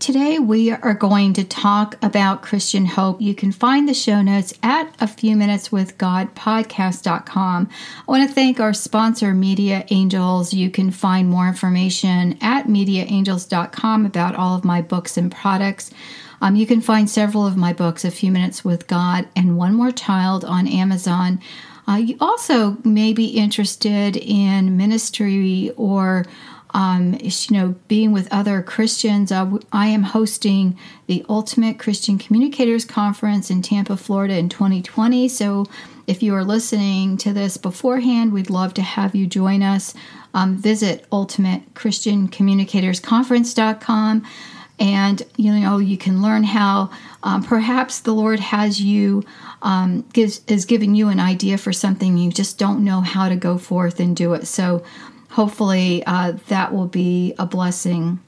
Today, we are going to talk about Christian hope. You can find the show notes at a few minutes with God podcast.com. I want to thank our sponsor, Media Angels. You can find more information at mediaangels.com about all of my books and products. Um, you can find several of my books, A Few Minutes with God and One More Child, on Amazon. Uh, you also may be interested in ministry or um, you know, being with other Christians. Uh, I am hosting the Ultimate Christian Communicators Conference in Tampa, Florida in 2020. So if you are listening to this beforehand, we'd love to have you join us. Um, visit ultimatechristiancommunicatorsconference.com and you know you can learn how um, perhaps the lord has you um, gives is giving you an idea for something you just don't know how to go forth and do it so hopefully uh, that will be a blessing.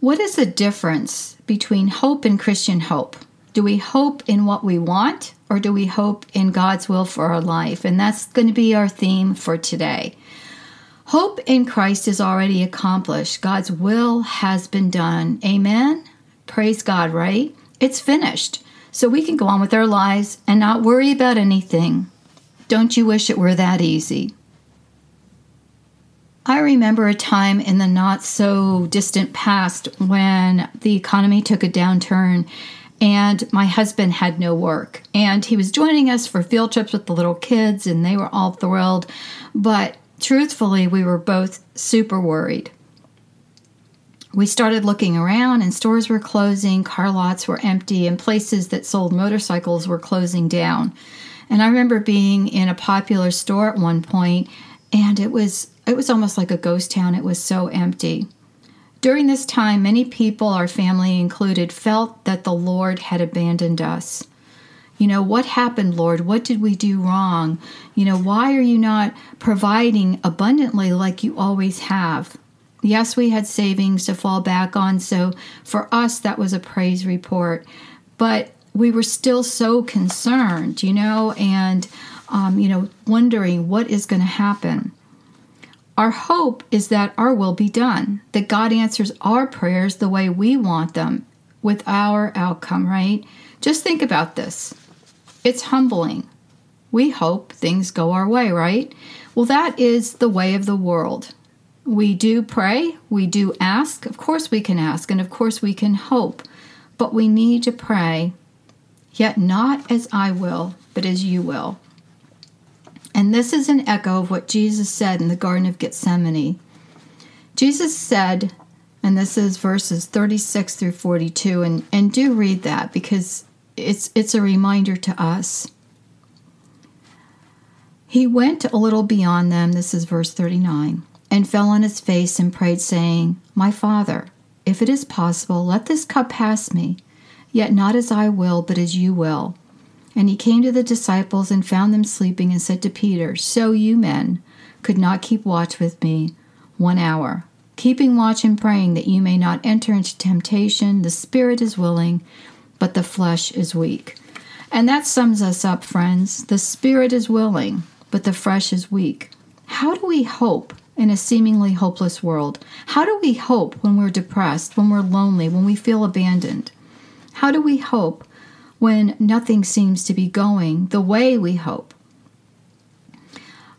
What is the difference between hope and Christian hope? Do we hope in what we want or do we hope in God's will for our life? And that's going to be our theme for today. Hope in Christ is already accomplished. God's will has been done. Amen. Praise God, right? It's finished. So we can go on with our lives and not worry about anything. Don't you wish it were that easy? I remember a time in the not so distant past when the economy took a downturn and my husband had no work. And he was joining us for field trips with the little kids, and they were all thrilled. But truthfully, we were both super worried. We started looking around, and stores were closing, car lots were empty, and places that sold motorcycles were closing down. And I remember being in a popular store at one point, and it was it was almost like a ghost town. It was so empty. During this time, many people, our family included, felt that the Lord had abandoned us. You know, what happened, Lord? What did we do wrong? You know, why are you not providing abundantly like you always have? Yes, we had savings to fall back on, so for us, that was a praise report. But we were still so concerned, you know, and, um, you know, wondering what is going to happen. Our hope is that our will be done, that God answers our prayers the way we want them with our outcome, right? Just think about this. It's humbling. We hope things go our way, right? Well, that is the way of the world. We do pray, we do ask. Of course, we can ask, and of course, we can hope, but we need to pray, yet not as I will, but as you will. And this is an echo of what Jesus said in the Garden of Gethsemane. Jesus said, and this is verses 36 through 42, and, and do read that because it's, it's a reminder to us. He went a little beyond them, this is verse 39, and fell on his face and prayed, saying, My Father, if it is possible, let this cup pass me, yet not as I will, but as you will. And he came to the disciples and found them sleeping, and said to Peter, So you men could not keep watch with me one hour. Keeping watch and praying that you may not enter into temptation. The spirit is willing, but the flesh is weak. And that sums us up, friends. The spirit is willing, but the flesh is weak. How do we hope in a seemingly hopeless world? How do we hope when we're depressed, when we're lonely, when we feel abandoned? How do we hope when nothing seems to be going the way we hope?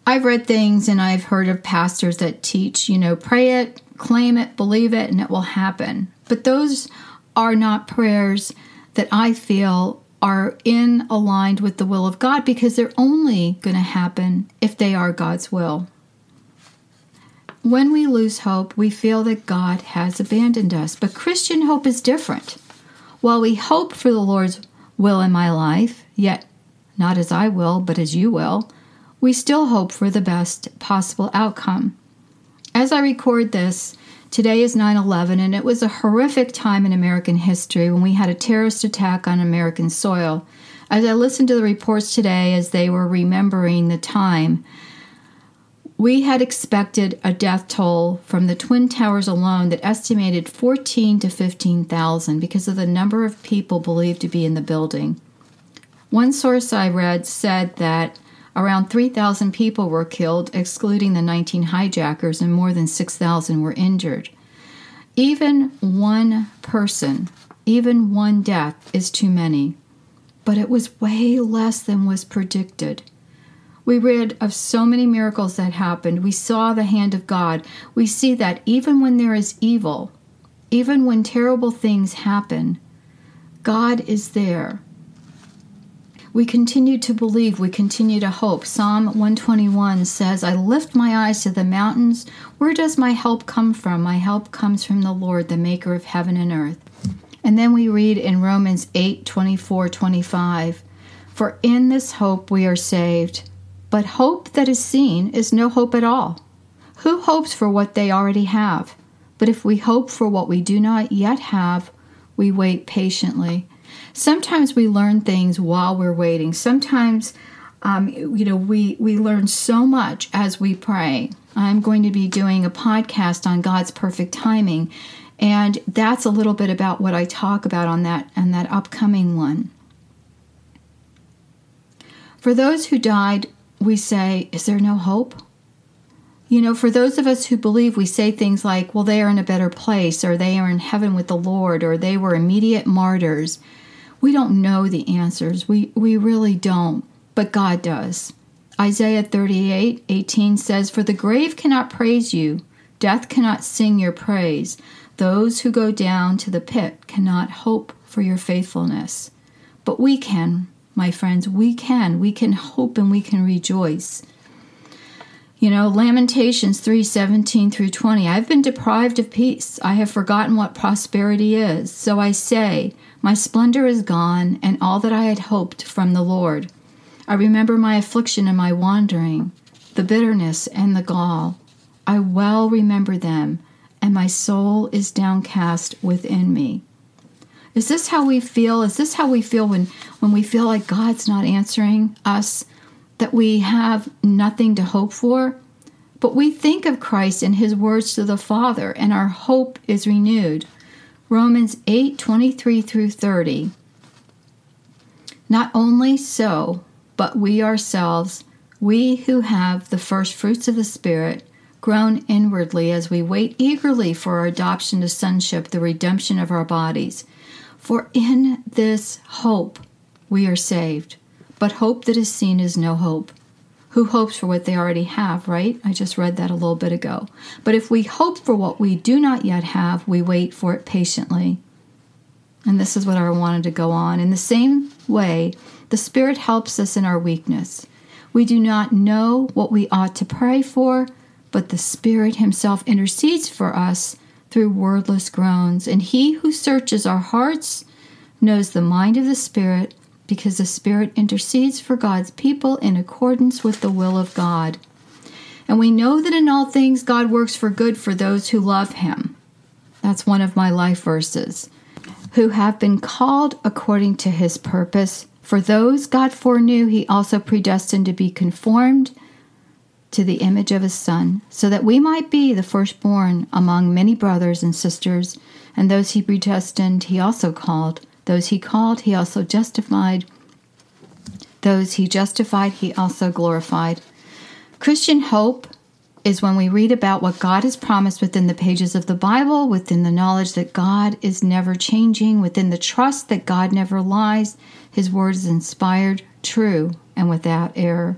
I've read things and I've heard of pastors that teach, you know, pray it, claim it, believe it, and it will happen. But those are not prayers that I feel are in aligned with the will of God because they're only going to happen if they are God's will. When we lose hope, we feel that God has abandoned us. But Christian hope is different. While we hope for the Lord's will in my life, yet not as I will, but as you will, we still hope for the best possible outcome. As I record this, Today is 9 11, and it was a horrific time in American history when we had a terrorist attack on American soil. As I listened to the reports today as they were remembering the time, we had expected a death toll from the Twin Towers alone that estimated 14 to 15,000 because of the number of people believed to be in the building. One source I read said that Around 3,000 people were killed, excluding the 19 hijackers, and more than 6,000 were injured. Even one person, even one death, is too many. But it was way less than was predicted. We read of so many miracles that happened. We saw the hand of God. We see that even when there is evil, even when terrible things happen, God is there we continue to believe, we continue to hope. Psalm 121 says, I lift my eyes to the mountains. Where does my help come from? My help comes from the Lord, the maker of heaven and earth. And then we read in Romans 8 24 25, For in this hope we are saved. But hope that is seen is no hope at all. Who hopes for what they already have? But if we hope for what we do not yet have, we wait patiently sometimes we learn things while we're waiting. Sometimes, um, you know, we, we learn so much as we pray. I'm going to be doing a podcast on God's perfect timing, and that's a little bit about what I talk about on that and that upcoming one. For those who died, we say, Is there no hope? You know, for those of us who believe, we say things like, Well, they are in a better place, or they are in heaven with the Lord, or they were immediate martyrs we don't know the answers. We, we really don't, but God does. Isaiah 38 18 says, For the grave cannot praise you, death cannot sing your praise. Those who go down to the pit cannot hope for your faithfulness. But we can, my friends, we can. We can hope and we can rejoice. You know, Lamentations 3 17 through 20. I've been deprived of peace. I have forgotten what prosperity is. So I say, My splendor is gone, and all that I had hoped from the Lord. I remember my affliction and my wandering, the bitterness and the gall. I well remember them, and my soul is downcast within me. Is this how we feel? Is this how we feel when, when we feel like God's not answering us? that we have nothing to hope for, but we think of Christ and his words to the Father, and our hope is renewed. Romans 8 23 through 30. Not only so, but we ourselves, we who have the first fruits of the Spirit, groan inwardly as we wait eagerly for our adoption to sonship, the redemption of our bodies. For in this hope we are saved. But hope that is seen is no hope. Who hopes for what they already have, right? I just read that a little bit ago. But if we hope for what we do not yet have, we wait for it patiently. And this is what I wanted to go on. In the same way, the Spirit helps us in our weakness. We do not know what we ought to pray for, but the Spirit Himself intercedes for us through wordless groans. And He who searches our hearts knows the mind of the Spirit because the Spirit intercedes for God's people in accordance with the will of God. And we know that in all things God works for good for those who love Him. That's one of my life verses. Who have been called according to His purpose. For those God foreknew, He also predestined to be conformed to the image of His Son, so that we might be the firstborn among many brothers and sisters. And those He predestined, He also called. Those he called, he also justified. Those he justified, he also glorified. Christian hope is when we read about what God has promised within the pages of the Bible, within the knowledge that God is never changing, within the trust that God never lies. His word is inspired, true, and without error.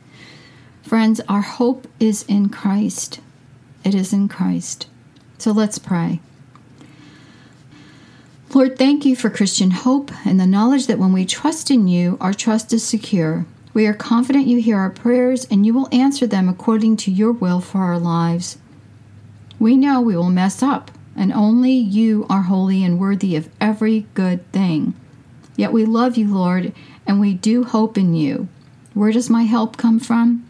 Friends, our hope is in Christ. It is in Christ. So let's pray. Lord, thank you for Christian hope and the knowledge that when we trust in you, our trust is secure. We are confident you hear our prayers and you will answer them according to your will for our lives. We know we will mess up, and only you are holy and worthy of every good thing. Yet we love you, Lord, and we do hope in you. Where does my help come from?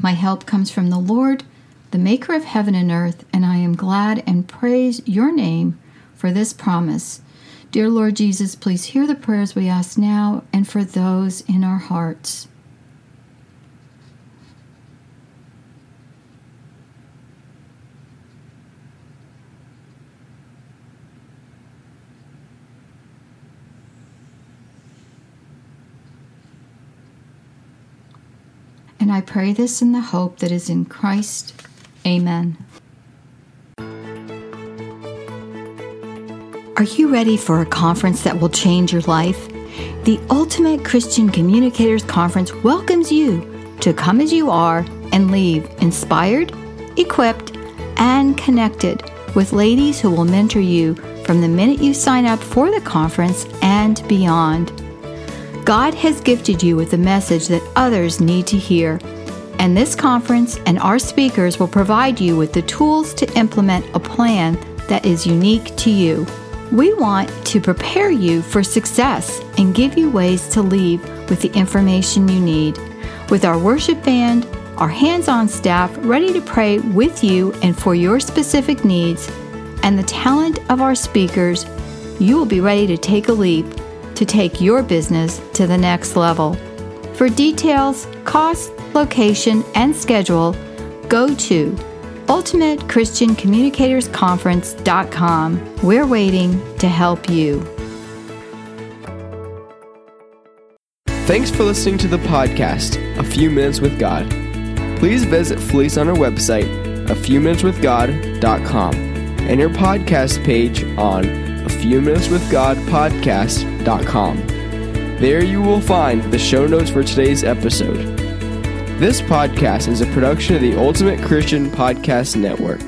My help comes from the Lord, the maker of heaven and earth, and I am glad and praise your name for this promise. Dear Lord Jesus, please hear the prayers we ask now and for those in our hearts. And I pray this in the hope that is in Christ. Amen. Are you ready for a conference that will change your life? The Ultimate Christian Communicators Conference welcomes you to come as you are and leave inspired, equipped, and connected with ladies who will mentor you from the minute you sign up for the conference and beyond. God has gifted you with a message that others need to hear, and this conference and our speakers will provide you with the tools to implement a plan that is unique to you. We want to prepare you for success and give you ways to leave with the information you need. With our worship band, our hands on staff ready to pray with you and for your specific needs, and the talent of our speakers, you will be ready to take a leap to take your business to the next level. For details, cost, location, and schedule, go to ultimatechristiancommunicatorsconference.com. We're waiting to help you. Thanks for listening to the podcast, A Few Minutes with God. Please visit Felice on our website, a few minutes with God.com, and your podcast page on a few minutes with God podcast.com. There you will find the show notes for today's episode. This podcast is a production of the Ultimate Christian Podcast Network.